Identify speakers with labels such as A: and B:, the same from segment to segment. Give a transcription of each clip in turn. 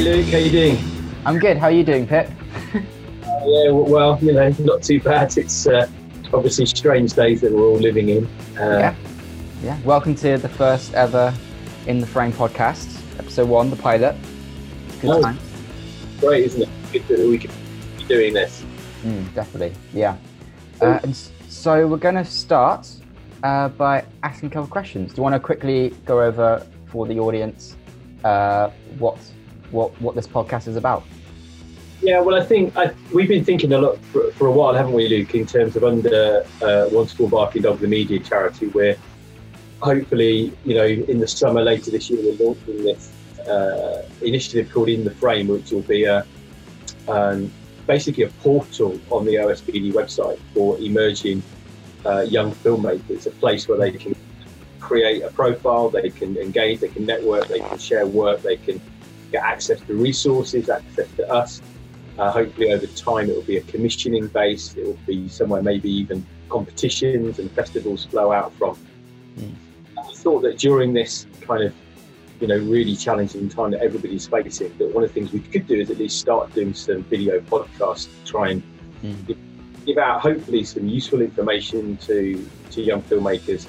A: Hey Luke, how you doing?
B: I'm good. How are you doing, Pip?
A: Yeah, well, you know, not too bad. It's uh, obviously strange days that we're all living in. Uh,
B: yeah. Yeah. Welcome to the first ever In the Frame podcast, episode one, the pilot. Good
A: Oh.
B: time.
A: Great, isn't it? Good that we can be doing this.
B: Mm, definitely. Yeah. Uh, and so we're going to start uh, by asking a couple of questions. Do you want to quickly go over for the audience uh, what what what this podcast is about?
A: Yeah, well, I think I, we've been thinking a lot for, for a while, haven't we, Luke, in terms of under uh, school Barking Dog, the media charity, where hopefully, you know, in the summer later this year, we're launching this uh, initiative called In the Frame, which will be a um, basically a portal on the OSBD website for emerging uh, young filmmakers, a place where they can create a profile, they can engage, they can network, they can share work, they can get access to resources, access to us. Uh, hopefully, over time, it will be a commissioning base. It will be somewhere maybe even competitions and festivals flow out from.
B: Mm.
A: I thought that during this kind of, you know, really challenging time that everybody's facing, that one of the things we could do is at least start doing some video podcasts to try and
B: Mm.
A: give out hopefully some useful information to to young filmmakers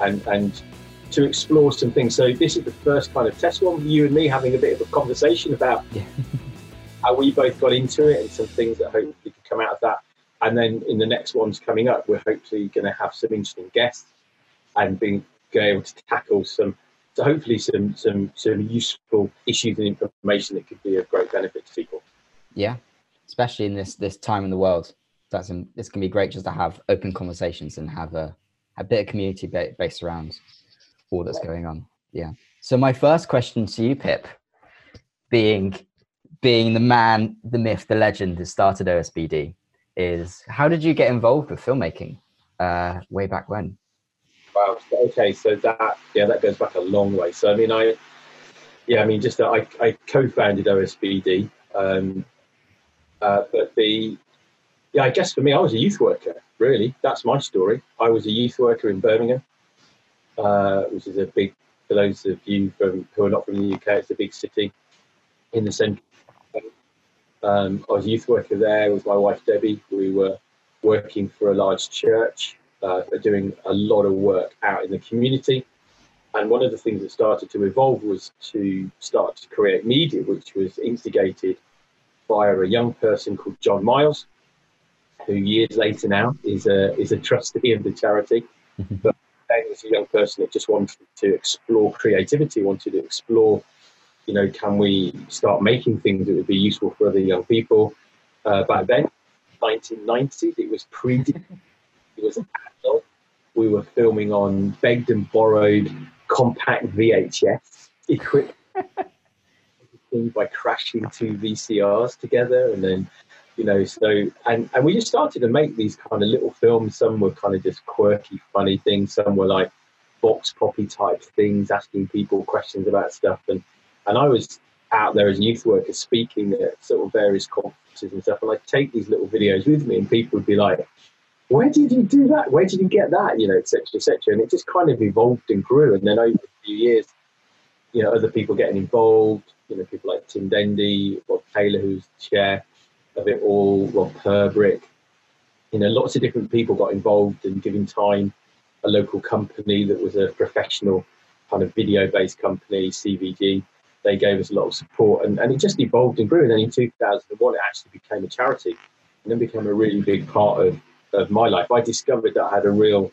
A: and and to explore some things. So this is the first kind of test one you and me having a bit of a conversation about
B: Yeah.
A: how we both got into it and some things that hopefully could come out of that. And then in the next ones coming up, we're hopefully going to have some interesting guests and being able to tackle some, so hopefully some some some useful issues and information that could be of great benefit to people.
B: Yeah. Especially in this this time in the world, that's it's gonna be great just to have open conversations and have a a bit of community based around all that's going on. Yeah. So my first question to you, Pip, being being the man, the myth, the legend that started OSBD, is how did you get involved with filmmaking uh, way back when?
A: Wow. Okay, so that yeah, that goes back a long way. So I mean, I yeah, I mean, just that I, I co-founded OSBD, um, uh, but the yeah, I guess for me, I was a youth worker. Really, that's my story. I was a youth worker in Birmingham, uh, which is a big for those of you from who are not from the UK. It's a big city in the centre. Um, I was a youth worker there with my wife Debbie. We were working for a large church uh, doing a lot of work out in the community. And one of the things that started to evolve was to start to create media, which was instigated by a young person called John Miles, who years later now is a is a trustee of the charity. But then was a young person that just wanted to explore creativity, wanted to explore, you know, can we start making things that would be useful for other young people? Uh, back then, 1990, it was pre it was Apple. We were filming on begged and borrowed compact VHS equipment by crashing two VCRs together, and then you know, so and and we just started to make these kind of little films. Some were kind of just quirky, funny things. Some were like vox poppy type things, asking people questions about stuff, and and I was out there as a youth worker speaking at sort of various conferences and stuff, and I'd take these little videos with me, and people would be like where did you do that? Where did you get that? You know, etc., etc. And it just kind of evolved and grew. And then over a few years, you know, other people getting involved. You know, people like Tim Dendy, Rob Taylor, who's chair of it all, Rob Perbrick. You know, lots of different people got involved and giving time. A local company that was a professional kind of video-based company, CVG. They gave us a lot of support, and, and it just evolved and grew. And then in 2001, it actually became a charity, and then became a really big part of of my life. I discovered that I had a real,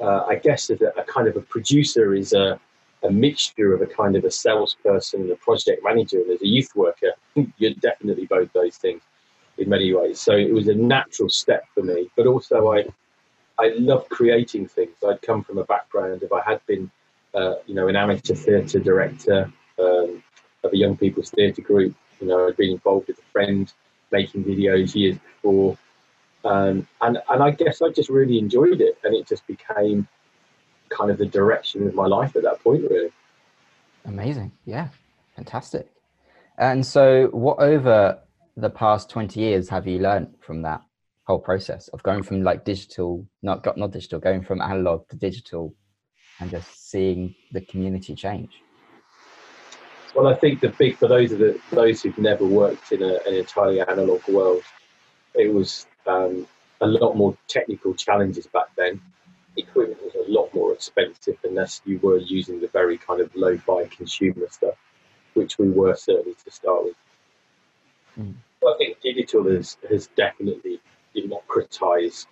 A: uh, I guess, a, a kind of a producer is a, a mixture of a kind of a salesperson and a project manager. And as a youth worker, you're definitely both those things in many ways. So it was a natural step for me. But also, I I love creating things. I'd come from a background of I had been, uh, you know, an amateur theatre director um, of a young people's theatre group. You know, I'd been involved with a friend making videos years before. Um, and and I guess I just really enjoyed it, and it just became kind of the direction of my life at that point, really.
B: Amazing. Yeah. Fantastic. And so, what over the past 20 years have you learned from that whole process of going from like digital, not got not digital, going from analog to digital and just seeing the community change?
A: Well, I think the big for those of the those who've never worked in a, an entirely analog world, it was um, a lot more technical challenges back then. Equipment was a lot more expensive unless you were using the very kind of low-fi consumer stuff, which we were certainly to start with. Mm. I think digital has, has definitely democratized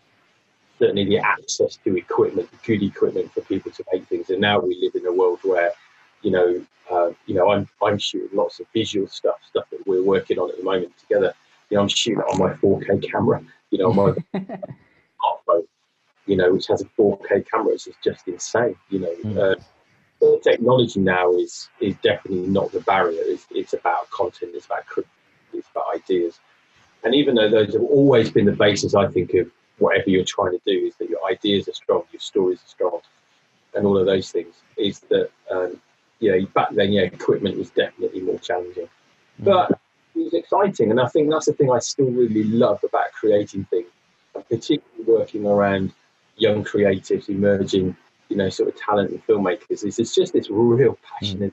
A: certainly the access to equipment, good equipment for people to make things. And now we live in a world where, you know, uh, you know, I'm I'm shooting lots of visual stuff, stuff that we're working on at the moment together. You know, I'm shooting it on my 4K camera. You know, my smartphone. You know, which has a 4K camera, it's just insane. You know, mm. uh, the technology now is is definitely not the barrier. It's, it's about content. It's about it's about ideas. And even though those have always been the basis, I think, of whatever you're trying to do, is that your ideas are strong, your stories are strong, and all of those things, is that, um, yeah, back then, yeah, equipment was definitely more challenging. Mm. But it was exciting. And I think that's the thing I still really love about creating things, particularly working around young creatives, emerging, you know, sort of talent and filmmakers, is it's just this real passion mm.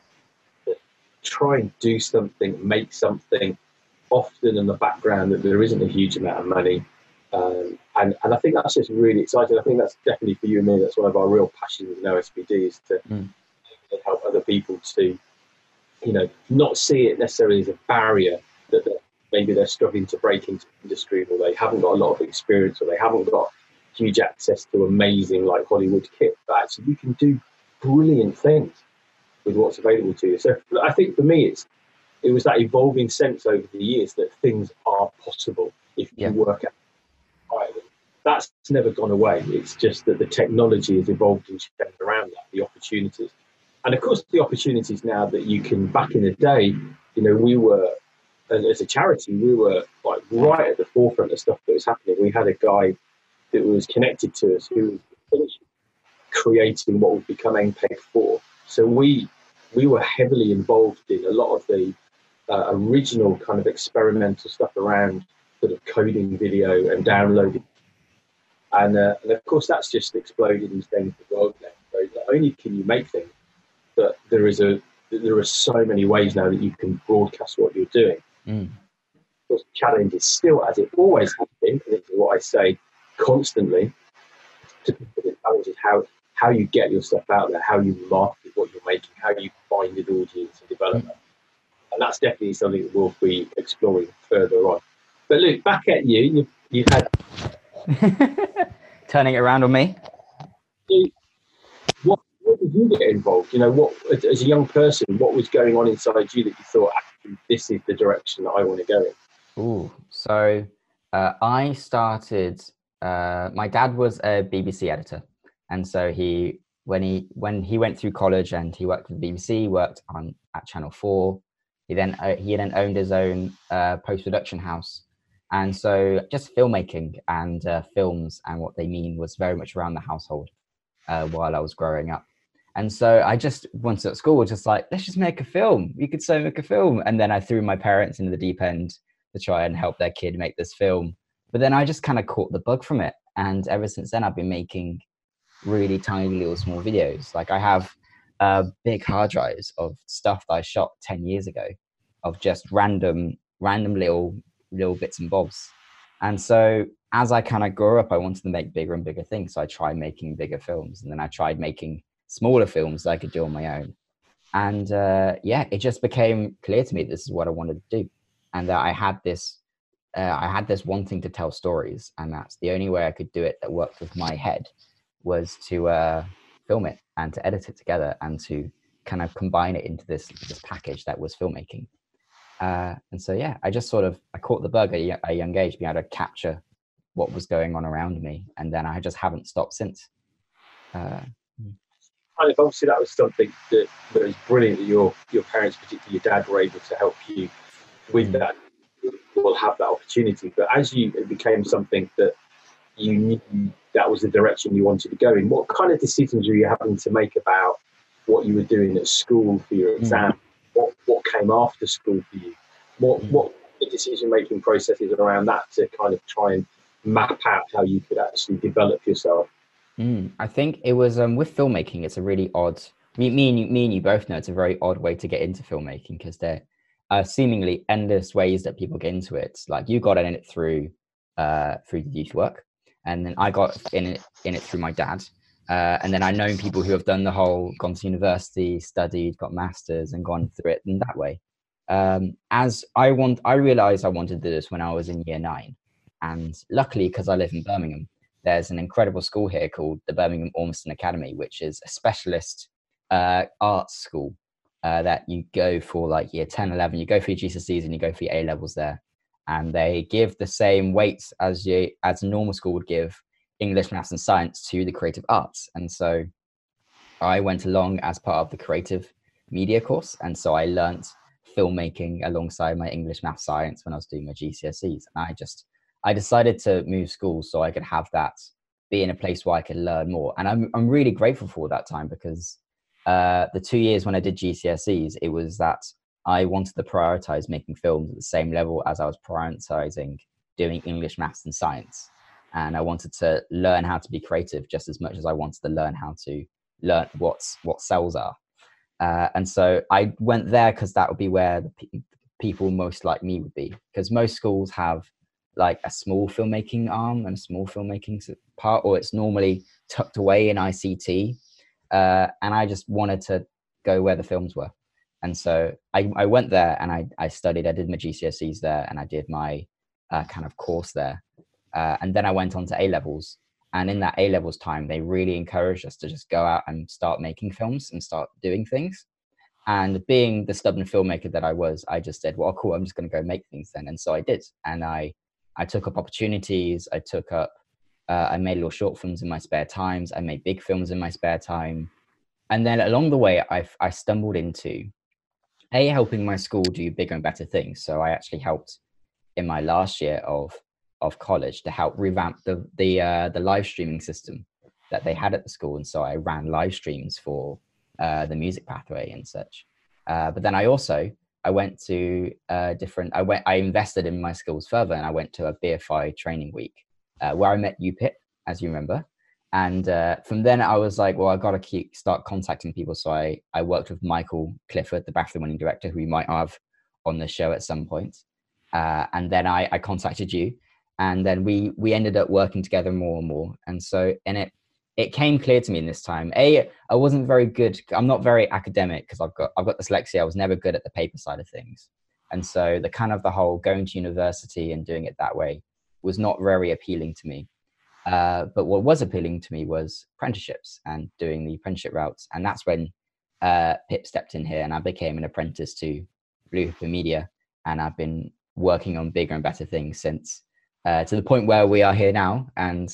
A: to try and do something, make something, often in the background that there isn't a huge amount of money. Um, and, and I think that's just really exciting. I think that's definitely for you and me, that's one of our real passions in OSBD is to mm. help other people to, you know, not see it necessarily as a barrier that they're, maybe they're struggling to break into industry or they haven't got a lot of experience or they haven't got huge access to amazing like Hollywood kit, but actually you can do brilliant things with what's available to you. So I think for me, it's it was that evolving sense over the years that things are possible if you yeah. work at it. That's never gone away. It's just that the technology has evolved and changed around that, the opportunities. And of course, the opportunities now that you can, back in the day, you know, we were, as a charity, we were like right at the forefront of stuff that was happening. We had a guy that was connected to us who was creating what would become MPEG 4. So we we were heavily involved in a lot of the uh, original kind of experimental stuff around sort of coding video and downloading. And, uh, and of course, that's just exploded and changed the world now. So not only can you make things, but there is a there are so many ways now that you can broadcast what you're doing. Mm. The challenge is still, as it always has been, and this is what I say constantly to people, the challenge is how, how you get your stuff out there, how you market what you're making, how you find an audience and develop mm and that's definitely something that we'll be exploring further on. But Luke, back at you. You, you had
B: turning it around on me.
A: What, what did you get involved? You know, what as a young person, what was going on inside you that you thought, actually, this is the direction that I want to go in?
B: Ooh, so uh, I started. Uh, my dad was a BBC editor, and so he when he when he went through college and he worked for the BBC, worked on at Channel Four, he then uh, he then owned his own uh, post production house, and so just filmmaking and uh, films and what they mean was very much around the household uh, while I was growing up. And so I just once at school was just like, let's just make a film. We could so make a film. And then I threw my parents into the deep end to try and help their kid make this film. But then I just kind of caught the bug from it. And ever since then, I've been making really tiny little small videos. Like I have uh, big hard drives of stuff that I shot 10 years ago of just random, random little, little bits and bobs. And so as I kind of grew up, I wanted to make bigger and bigger things. So I tried making bigger films and then I tried making smaller films that I could do on my own. And uh, yeah, it just became clear to me this is what I wanted to do. And that I had this, uh, I had this wanting to tell stories. And that's the only way I could do it that worked with my head was to uh, film it and to edit it together and to kind of combine it into this this package that was filmmaking. Uh, and so yeah, I just sort of I caught the bug at a young age, being able to capture what was going on around me, and then I just haven't stopped since. Uh,
A: and obviously that was something that, that was brilliant that your your parents, particularly your dad, were able to help you with mm. that. Will have that opportunity, but as you it became something that you knew that was the direction you wanted to go in. What kind of decisions were you having to make about what you were doing at school for your hmm. exam? Mm. What what came after school for you? What mm. what the decision making processes around that to kind of try and map out how you could actually develop yourself?
B: Mm. I think it was um, with filmmaking. It's a really odd me, me, and you, me and you both know it's a very odd way to get into filmmaking because there are seemingly endless ways that people get into it. Like you got in it through uh, through the youth work, and then I got in it in it through my dad. Uh, and then I know people who have done the whole, gone to university, studied, got masters, and gone through it in that way. Um, as I want, I realized I wanted to do this when I was in year nine, and luckily, because I live in Birmingham, there's an incredible school here called the Birmingham Ormiston Academy, which is a specialist uh, arts school uh, that you go for like year 10, 11, you go for your GCSEs and you go for your A levels there. And they give the same weights as you as a normal school would give English, maths, and science to the creative arts. And so I went along as part of the creative media course. And so I learnt filmmaking alongside my English, maths, science when I was doing my GCSEs. And I just I decided to move schools so I could have that be in a place where I could learn more. And I'm I'm really grateful for that time because uh, the two years when I did GCSEs, it was that I wanted to prioritize making films at the same level as I was prioritizing doing English, maths, and science. And I wanted to learn how to be creative just as much as I wanted to learn how to learn what's what cells are. Uh, and so I went there because that would be where the pe- people most like me would be. Because most schools have like a small filmmaking arm and a small filmmaking part, or it's normally tucked away in ICT. Uh, and I just wanted to go where the films were. And so I, I went there and I, I studied, I did my GCSEs there and I did my uh, kind of course there. Uh, and then I went on to A levels. And in that A levels time, they really encouraged us to just go out and start making films and start doing things. And being the stubborn filmmaker that I was, I just said, well, cool, I'm just going to go make things then. And so I did. And I, I took up opportunities. I took up, uh, I made little short films in my spare times. I made big films in my spare time. And then along the way, I, I stumbled into a helping my school do bigger and better things. So I actually helped in my last year of of college to help revamp the the uh, the live streaming system that they had at the school, and so I ran live streams for uh, the music pathway and such. Uh, but then I also I went to uh, different. I went. I invested in my skills further, and I went to a BFI training week uh, where I met you, Pip, as you remember. And uh, from then, I was like, well, I got to keep start contacting people. So I I worked with Michael Clifford, the BAFTA winning director, who we might have on the show at some point. And then I, I contacted you, and then we we ended up working together more and more. And so, and it it came clear to me in this time. A, I wasn't very good. I'm not very academic because I've got I've got dyslexia. I was never good at the paper side of things, and so the kind of the whole going to university and doing it that way was not very appealing to me. Uh, but what was appealing to me was apprenticeships and doing the apprenticeship routes, and that's when uh, Pip stepped in here, and I became an apprentice to Blue Hippo Media, and I've been working on bigger and better things since, uh, to the point where we are here now, and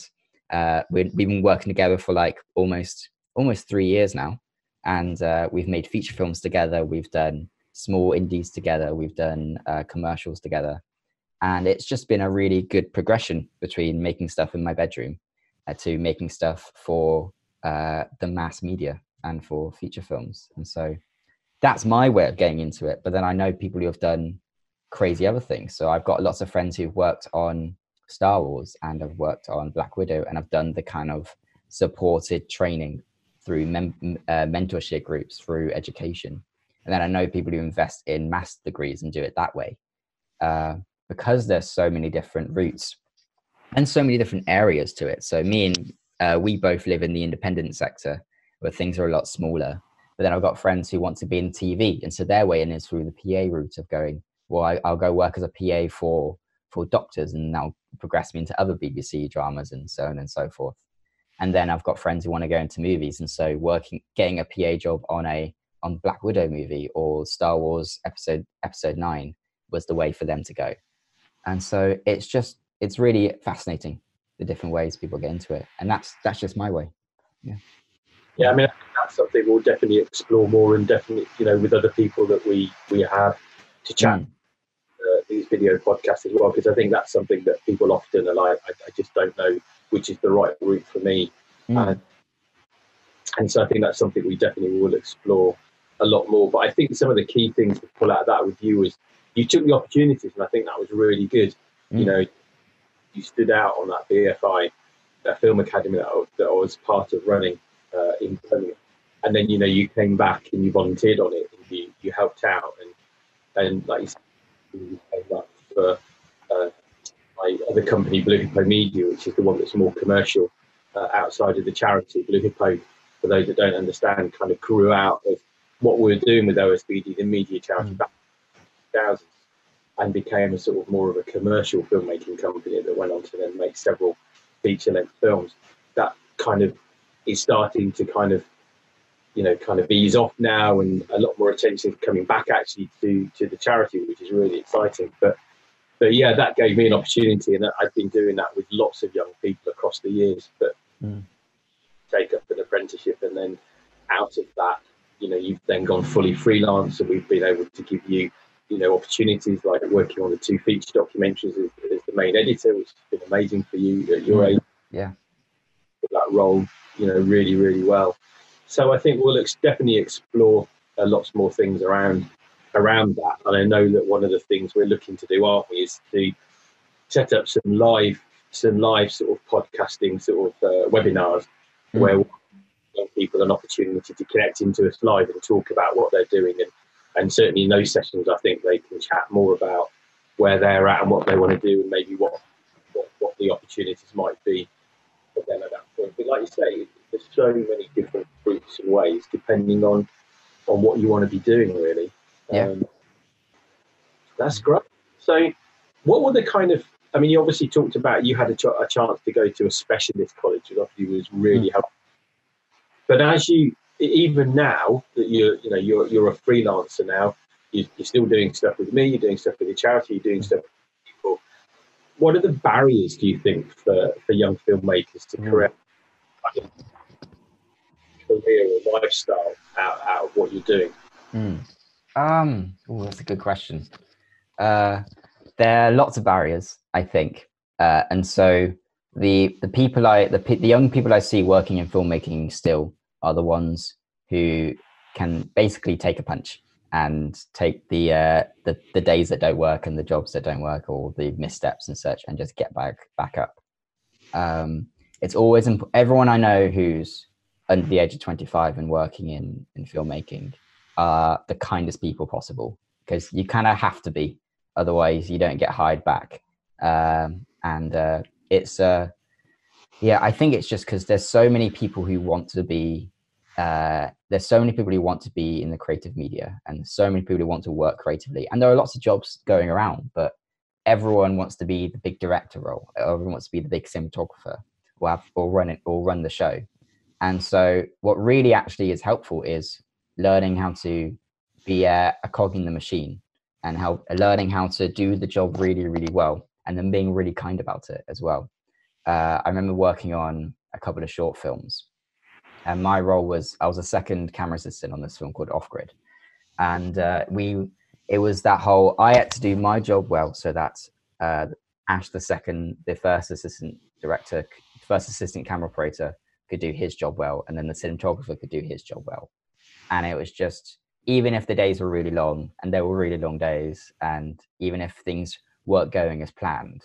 B: uh, we have been working together for like almost almost three years now, and uh, we've made feature films together. We've done small indies together. We've done uh, commercials together, and it's just been a really good progression between making stuff in my bedroom uh, to making stuff for uh, the mass media and for feature films. And so that's my way of getting into it. But then I know people who have done crazy other things. So I've got lots of friends who've worked on Star Wars and I've worked on Black Widow and I've done the kind of supported training through mem- uh, mentorship groups, through education. And then I know people who invest in master degrees and do it that way. Uh, because there's so many different routes and so many different areas to it. So me and uh, we both live in the independent sector where things are a lot smaller. But then I've got friends who want to be in TV, and so their way in is through the PA route of going. Well, I, I'll go work as a PA for for doctors, and now progress me into other BBC dramas and so on and so forth. And then I've got friends who want to go into movies, and so working, getting a PA job on a on Black Widow movie or Star Wars episode episode nine was the way for them to go. And so it's just it's really fascinating the different ways people get into it, and that's that's just my way. Yeah.
A: Yeah, I mean that's something we'll definitely explore more, and definitely you know with other people that we we have to chat. Mm video podcast as well because I think that's something that people often are like, I, I just don't know which is the right route for me. Mm. And, and so I think that's something we definitely will explore a lot more. But I think some of the key things to pull out of that with you is you took the opportunities, and I think that was really good. Mm. You know, you stood out on that BFI, that film academy that I, that I was part of running uh, in Birmingham. and then you know you came back and you volunteered on it and you, you helped out and and like you said, came up for uh, my other company Blue Hippo Media, which is the one that's more commercial uh, outside of the charity. Blue Hippo, for those that don't understand, kind of grew out of what we were doing with OSBD, the media charity mm. back in the 2000s, and became a sort of more of a commercial filmmaking company that went on to then make several feature length films. That kind of is starting to kind of you know kind of ease off now and a lot more attention coming back actually to to the charity which is really exciting but but yeah that gave me an opportunity and i've been doing that with lots of young people across the years but mm. take up an apprenticeship and then out of that you know you've then gone fully freelance and we've been able to give you you know opportunities like working on the two feature documentaries as, as the main editor which has been amazing for you at your mm. age
B: yeah
A: that role you know really really well so I think we'll ex- definitely explore uh, lots more things around around that. And I know that one of the things we're looking to do, aren't we, is to set up some live some live sort of podcasting sort of uh, webinars mm. where give people an opportunity to connect into us live and talk about what they're doing and and certainly in those sessions I think they can chat more about where they're at and what they want to do and maybe what what, what the opportunities might be for them at that point. But like you say, there's so many different routes and ways depending on on what you want to be doing really
B: yeah. Um,
A: that's great so what were the kind of i mean you obviously talked about you had a, ch- a chance to go to a specialist college which obviously was really mm. helpful but as you even now that you're you know you're you're a freelancer now you, are still doing stuff with me you're doing stuff with the charity you're doing stuff with people what are the barriers do you think for for young filmmakers to mm. Career or lifestyle out, out of what you're doing?
B: Mm. Um, oh, that's a good question. Uh, there are lots of barriers, I think, uh, and so the the people I the the young people I see working in filmmaking still are the ones who can basically take a punch and take the uh, the the days that don't work and the jobs that don't work or the missteps and such and just get back back up. Um, it's always imp- everyone I know who's under the age of 25 and working in in filmmaking are the kindest people possible. Because you kind of have to be otherwise you don't get hired back. Um, and uh, it's uh, yeah i think it's just because there's so many people who want to be uh, there's so many people who want to be in the creative media and so many people who want to work creatively. And there are lots of jobs going around but everyone wants to be the big director role everyone wants to be the big cinematographer or have or run it or run the show and so, what really actually is helpful is learning how to be a, a cog in the machine and how learning how to do the job really, really well, and then being really kind about it as well. Uh, I remember working on a couple of short films, and my role was I was a second camera assistant on this film called Off Grid, and uh, we it was that whole I had to do my job well so that uh, Ash the second, the first assistant director, first assistant camera operator could do his job well, and then the cinematographer could do his job well. And it was just, even if the days were really long, and there were really long days, and even if things weren't going as planned,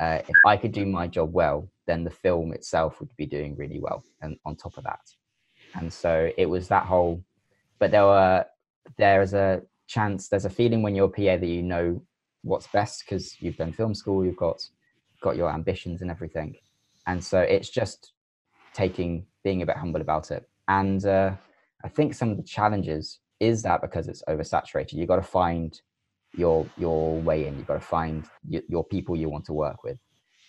B: uh, if I could do my job well, then the film itself would be doing really well. And on top of that, and so it was that whole. But there were there is a chance, there's a feeling when you're a PA that you know what's best because you've done film school, you've got got your ambitions and everything, and so it's just taking being a bit humble about it. And uh, i think some of the challenges is that because it's oversaturated you've got to find your your way in. You've got to find y- your people you want to work with.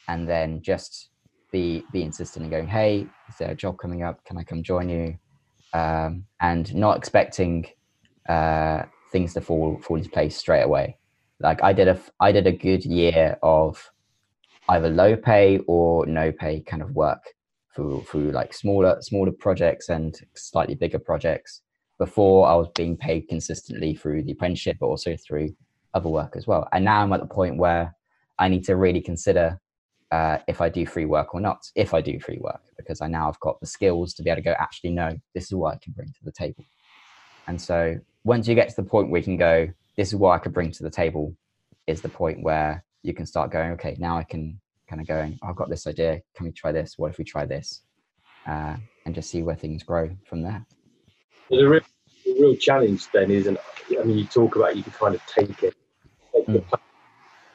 B: And then just be be insistent and going hey is there a job coming up? Can i come join you? Um, and not expecting uh, things to fall fall into place straight away. Like i did a i did a good year of either low pay or no pay kind of work through through like smaller smaller projects and slightly bigger projects before I was being paid consistently through the apprenticeship, but also through other work as well. And now I'm at the point where I need to really consider uh, if I do free work or not, if I do free work, because I now have got the skills to be able to go, actually, no, this is what I can bring to the table. And so once you get to the point where you can go, this is what I could bring to the table, is the point where you can start going, okay, now I can kind of going, oh, I've got this idea. Can we try this? What if we try this? Uh, and just see where things grow from there.
A: the real, the real challenge then isn't. I mean, you talk about you can kind of take it. Take
B: Mm.
A: the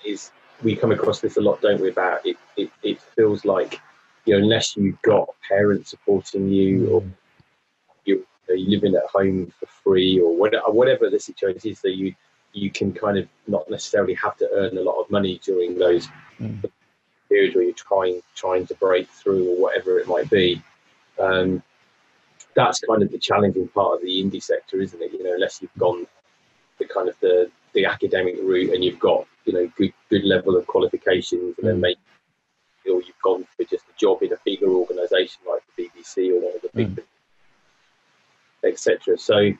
A: is we come across this a lot, don't we? About it, it, it feels like you know, unless you've got parents supporting you, or you are living at home for free, or whatever, whatever the situation is, that you you can kind of not necessarily have to earn a lot of money during those
B: Mm.
A: Periods where you're trying trying to break through, or whatever it might be. Um, that's kind of the challenging part of the indie sector, isn't it? You know, unless you've gone the kind of the the academic route and you've got you know good good level of qualifications, and then
B: Mm.
A: maybe or you've gone for just a job in a bigger organisation like the BBC or one of the big,
B: Mm.
A: etc. So,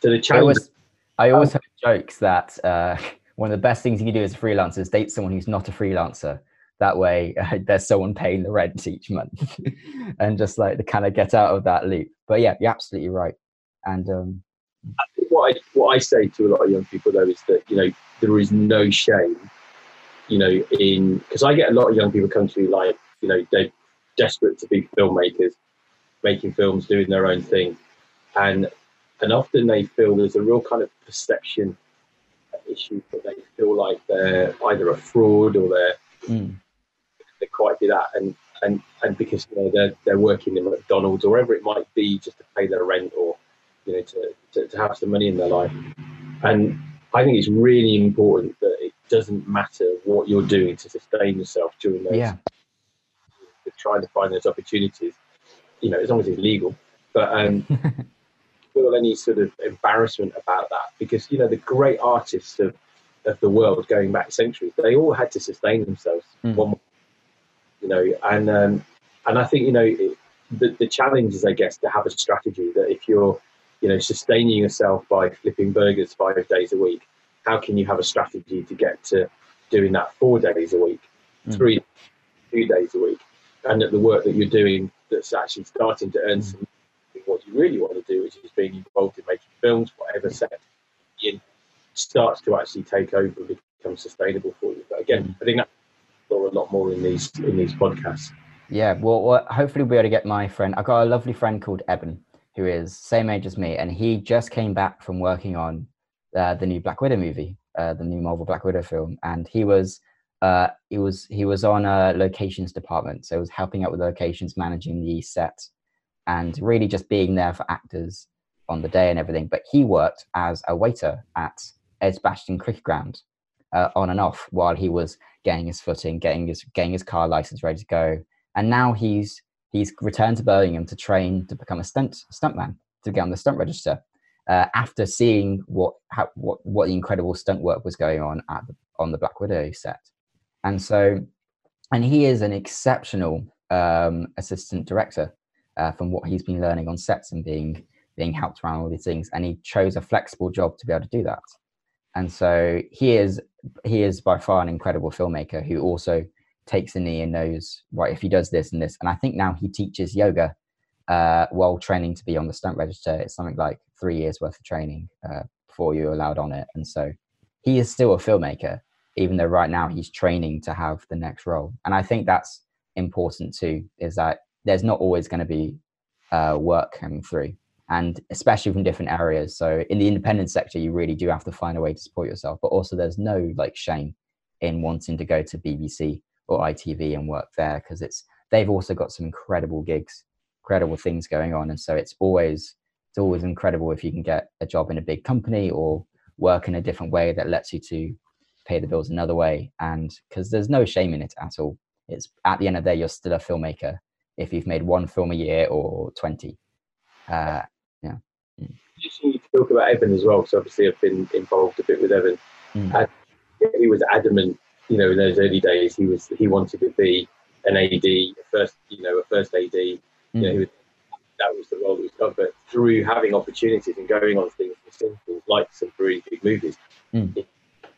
A: so the
B: I
A: challenge.
B: always, I always have jokes that uh, one of the best things you can do as a freelancer is date someone who's not a freelancer. That way, uh, there's someone paying the rent each month, and just like to kind of get out of that loop. But yeah, you're absolutely right. And um,
A: what I what I say to a lot of young people though is that you know there is no shame, you know, in because I get a lot of young people come to me like you know they're desperate to be filmmakers, making films, doing their own thing, and and often they feel there's a real kind of perception issue that they feel like they're either a fraud or they're
B: mm,
A: quite do that and and and because you know they're they're working in McDonald's or wherever it might be just to pay their rent or you know to, to, to have some money in their life. And I think it's really important that it doesn't matter what you're doing to sustain yourself during those
B: yeah,
A: trying to find those opportunities you know as long as it's legal. But um feel any sort of embarrassment about that because you know the great artists of of the world going back centuries they all had to sustain themselves
B: Mm.
A: one you know and um and i think you know it, the, the challenge is i guess to have a strategy that if you're you know sustaining yourself by flipping burgers five days a week how can you have a strategy to get to doing that four days a week
B: Mm.
A: three two days a week and that the work that you're doing that's actually starting to earn some what you really want to do, which is being involved in making films, whatever set in starts to actually take over and become sustainable for you. But again, I think that's a lot more in these in these podcasts.
B: yeah. Well, well, hopefully we'll be able to get my friend. I've got a lovely friend called Eben, who is same age as me, and he just came back from working on uh, the new Black Widow movie, uh, the new Marvel Black Widow film, and he was. Uh, he was he was on a locations department, so he was helping out with locations, managing the set, and really just being there for actors on the day and everything. But he worked as a waiter at Edgbaston Cricket Ground, uh, on and off, while he was getting his footing, getting his getting his car license ready to go. And now he's he's returned to Birmingham to train to become a stunt stuntman to get on the stunt register. Uh, after seeing what how, what what the incredible stunt work was going on at the, on the Black Widow set, and so, and he is an exceptional um, assistant director uh, from what he's been learning on sets and being being helped around all these things. And he chose a flexible job to be able to do that. And so he is he is by far an incredible filmmaker who also takes a knee and knows right if he does this and this. And I think now he teaches yoga uh, while training to be on the stunt register. It's something like three years worth of training uh, before you're allowed on it. And so he is still a filmmaker, even though right now he's training to have the next role. And I think that's important too. Is that there's not always going to be uh, work coming through and especially from different areas. So in the independent sector you really do have to find a way to support yourself but also there's no like shame in wanting to go to bbc or itv and work there because it's they've also got some incredible gigs incredible things going on and so it's always it's always incredible if you can get a job in a big company or work in a different way that lets you to pay the bills another way and because there's no shame in it at all. It's at the end of the day you're still a filmmaker if you've made one film a year or 20 uh,
A: Interesting you talk about Evan as well, because obviously I've been involved a bit with Evan.
B: Mm.
A: And he was adamant, you know, in those early days, he was he wanted to be an AD, a first, you know, a first AD. You know, he was, that was the role that was done. But through having opportunities and going on things like some really big movies,
B: Mm.
A: it,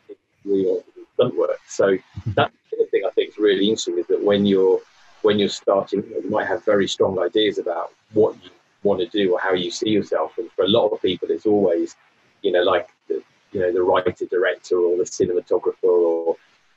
A: it really wanted to do stunt work. So that's the thing I think is really interesting is that when you're when you're starting, you, know, you might have very strong ideas about what you want to do or how you see yourself. And a lot of people, it's always, you know, like the, you know, the writer, director, or the cinematographer, or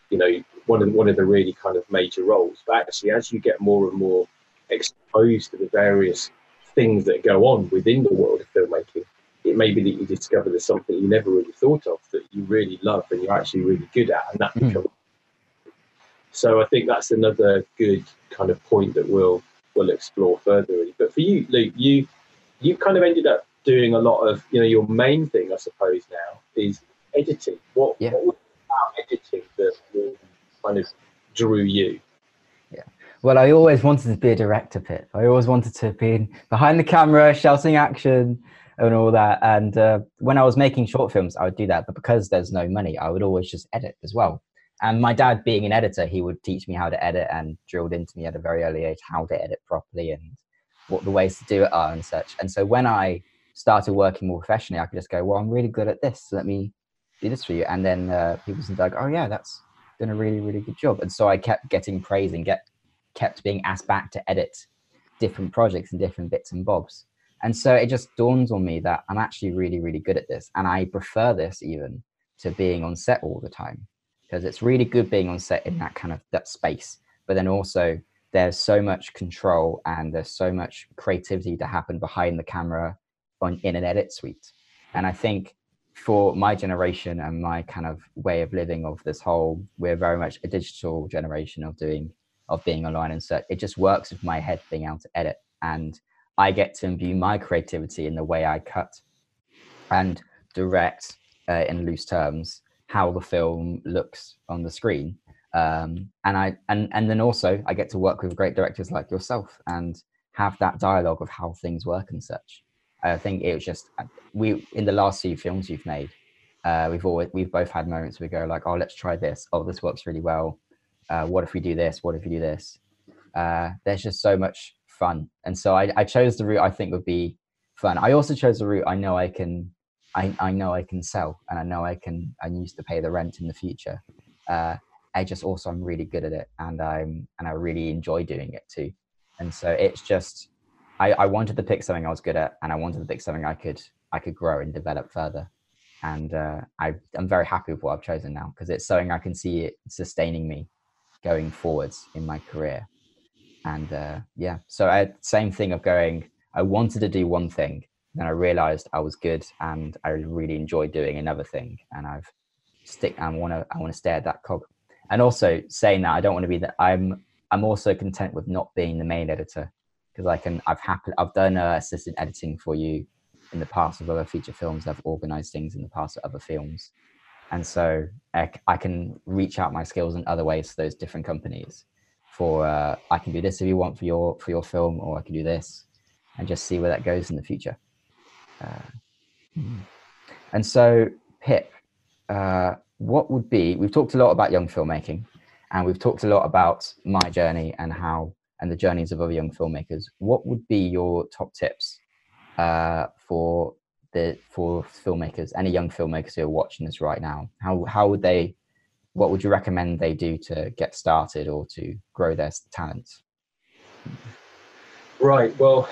A: you know, one of one of the really kind of major roles. But actually, as you get more and more exposed to the various things that go on within the world of filmmaking. It may be that you discover there's something you never really thought of that you really love and you're actually really good at, and that mm. becomes. So I think that's another good kind of point that we'll we'll explore further. But for you, Luke, you you kind of ended up doing a lot of you know your main thing, I suppose now is editing. What, yeah. what was about editing that kind of drew you?
B: Yeah. Well, I always wanted to be a director, Pip. I always wanted to be behind the camera, shouting action and all that. And uh, when I was making short films, I would do that. But because there's no money, I would always just edit as well. And my dad, being an editor, he would teach me how to edit and drilled into me at a very early age how to edit properly and what the ways to do it are and such. And so when I started working more professionally, I could just go, well, I'm really good at this. So let me do this for you. And then uh, people would like, oh yeah, that's done a really, really good job. And so I kept getting praise and get kept being asked back to edit different projects and different bits and bobs. And so it just dawns on me that I'm actually really, really good at this. And I prefer this even to being on set all the time because it's really good being on set in that kind of that space. But then also there's so much control and there's so much creativity to happen behind the camera on in an edit suite. And I think for my generation and my kind of way of living of this whole, we're very much a digital generation of doing of being online and so it just works with my head being able to edit and I get to imbue my creativity in the way I cut and direct uh, in loose terms how the film looks on the screen um, and I and and then also I get to work with great directors like yourself and have that dialogue of how things work and such. I think it was just uh, we in the last few films you've made, uh, we've always we've both had moments where we go like, oh, let's try this. Oh, this works really well. Uh, what if we do this? What if we do this? Uh, there's just so much fun, and so I, I chose the route I think would be fun. I also chose the route I know I can, I, I know I can sell, and I know I can. I used to pay the rent in the future. Uh, I just also I'm really good at it, and I'm and I really enjoy doing it too. And so it's just I, I wanted to pick something I was good at, and I wanted to pick something I could I could grow and develop further. And uh, I, I'm very happy with what I've chosen now because it's something I can see it sustaining me going forwards in my career. And uh, yeah, so I, same thing of going. I wanted to do one thing, then I realized I was good, and I really enjoyed doing another thing. And I've stick. I want to. I want to stay at that cog. And also saying that I don't want to be that. I'm. I'm also content with not being the main editor because I can I've happen I've done uh, assistant editing for you in the past of other feature films. I've organized things in the past of other films, and so I, can reach out my skills in other ways to those different companies. For uh, I can do this if you want for your for your film, or I can do this, and just see where that goes in the future. Uh, and so, Pip, uh, what would be? We've talked a lot about young filmmaking, and we've talked a lot about my journey and how and the journeys of other young filmmakers, what would be your top tips uh, for the for filmmakers, any young filmmakers who are watching this right now? How how would they? What would you recommend they do to get started or to grow their talents?
A: Right. Well,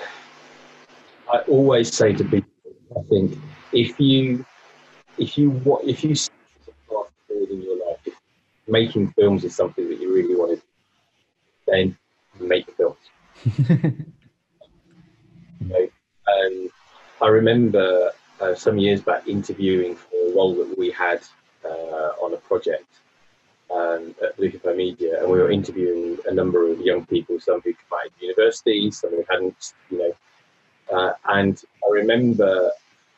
A: I always say to people, I think if you if you what if you in your life, if making films is something that you really want to then make films. know, and I remember uh, some years back interviewing for a role that we had uh, on a project um, at Blue Media, and we were interviewing a number of young people, some who come out of university, some who hadn't, you know. Uh, and I remember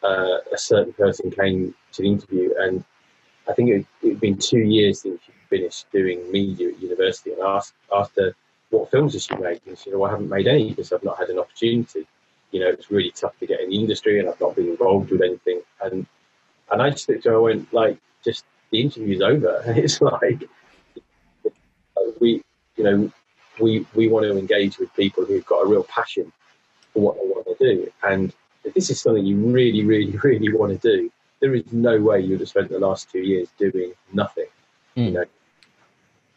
A: uh, a certain person came to the interview, and I think it had been two years since she finished doing media at university, and asked after what films has she made? And she said, well, I haven't made any because I've not had an opportunity. You know, it's really tough to get in the industry and I've not been involved with anything. And and I just looked at her, I went, like, just the interview's over. And it's like, we, you know, we, we want to engage with people who've got a real passion for what they want to do. And if this is something you really, really, really want to do, there is no way you'd have spent the last two years doing nothing. Mm. You know,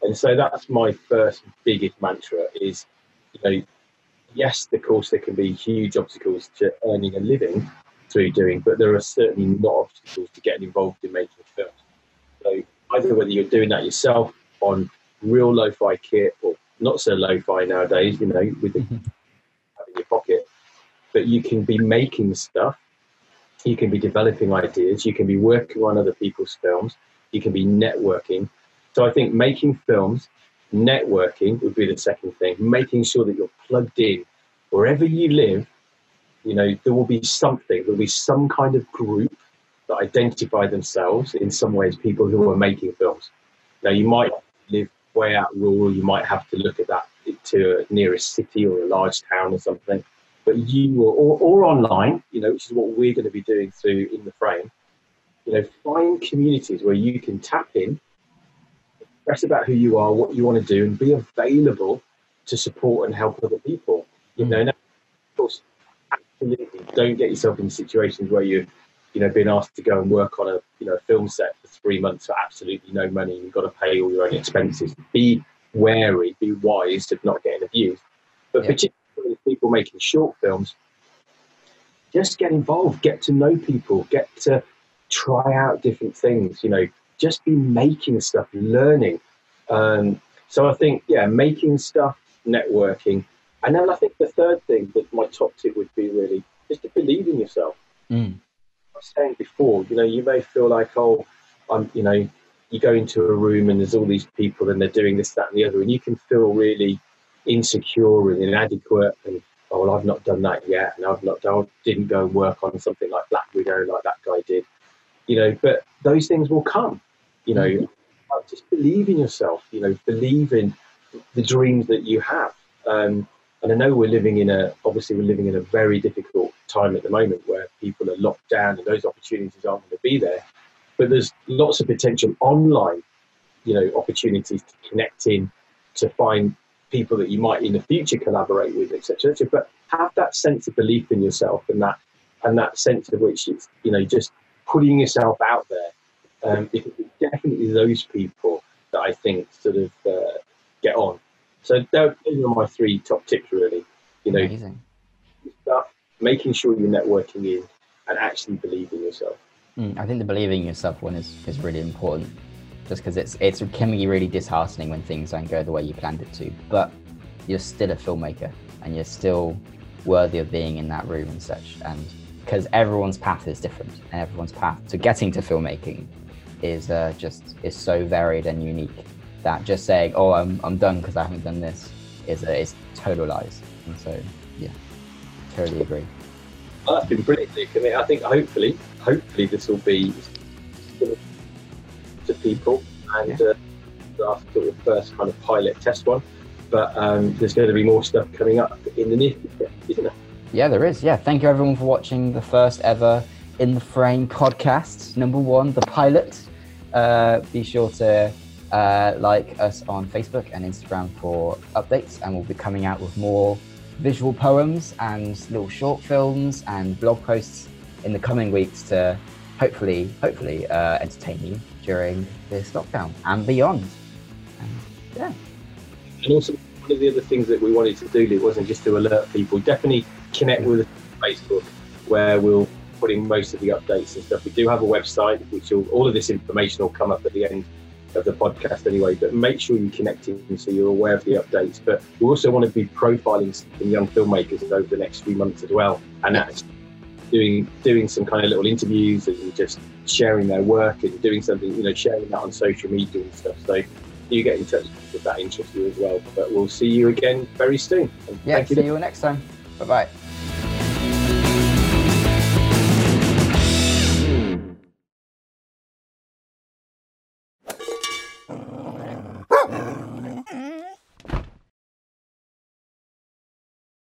A: and so that's my first biggest mantra is, you know, yes, of course, there can be huge obstacles to earning a living through doing, but there are certainly not obstacles to getting involved in making films. So either whether you're doing that yourself on real lo-fi kit or not so lo-fi nowadays, you know, with the, mm-hmm. in your pocket, but you can be making stuff, you can be developing ideas, you can be working on other people's films, you can be networking. So I think making films, networking would be the second thing. Making sure that you're plugged in wherever you live. You know, there will be something. There will be some kind of group that identify themselves in some ways. People who are making films. Now you might live way out rural. You might have to look at that to a nearest city or a large town or something. But you will, or, or online, you know, which is what we're going to be doing through in the frame. You know, find communities where you can tap in, express about who you are, what you want to do, and be available to support and help other people. You know, mm. of course, absolutely don't get yourself in situations where you, you know, being asked to go and work on a you know a film set for three months for absolutely no money. You've got to pay all your own expenses. Be wary, be wise of not getting abused. But yeah. particularly people making short films, just get involved, get to know people, get to try out different things. You know, just be making stuff, learning. Um, so I think, yeah, making stuff, networking, and then I think the third thing that my top tip would be really is to believe in yourself. Mm. I was saying before, you know, you may feel like, oh, I'm, you know, you go into a room and there's all these people and they're doing this, that, and the other, and you can feel really insecure and inadequate and oh well I've not done that yet and I've not done didn't go and work on something like Black Widow like that guy did. You know, but those things will come. You know, mm-hmm. just believe in yourself, you know, believe in the dreams that you have. Um, and I know we're living in a obviously we're living in a very difficult time at the moment where people are locked down and those opportunities aren't going to be there but there's lots of potential online, you know, opportunities to connect in, to find people that you might in the future collaborate with, etc. But have that sense of belief in yourself and that and that sense of which it's you know just putting yourself out there. Um, it's definitely those people that I think sort of uh, get on. So those are my three top tips, really. You know, Amazing. stuff, making sure you're networking in, and actually believing yourself.
B: Mm, I think the believing in yourself one is, is really important, just because it's it's can be really disheartening when things don't go the way you planned it to. But you're still a filmmaker, and you're still worthy of being in that room and such. And because everyone's path is different, and everyone's path to getting to filmmaking is uh, just is so varied and unique that just saying, "Oh, I'm I'm done because I haven't done this," is a, is total lies. And so, yeah, totally agree.
A: Well, that's been brilliant, Luke. I mean, I think hopefully, hopefully this will be to people and yeah. uh, after the first kind of pilot test one. But um, there's going to be more stuff coming up in the near future, isn't there?
B: Yeah, there is. Yeah, thank you everyone for watching the first ever in the frame podcast. Number one, the pilot. Uh, be sure to uh, like us on Facebook and Instagram for updates, and we'll be coming out with more visual poems and little short films and blog posts in the coming weeks to hopefully, hopefully uh, entertain you during this lockdown and beyond. And, yeah.
A: And also, one of the other things that we wanted to do, it wasn't just to alert people. Definitely connect with us on Facebook, where we'll put in most of the updates and stuff. We do have a website, which will, all of this information will come up at the end of the podcast anyway, but make sure you connect in so you're aware of the updates. But we also want to be profiling some young filmmakers over the next few months as well, and that's doing doing some kind of little interviews and just sharing their work and doing something, you know, sharing that on social media and stuff. So you get in touch if that interests you as well. But we'll see you again very soon.
B: And yeah, see you. you next time. Bye bye.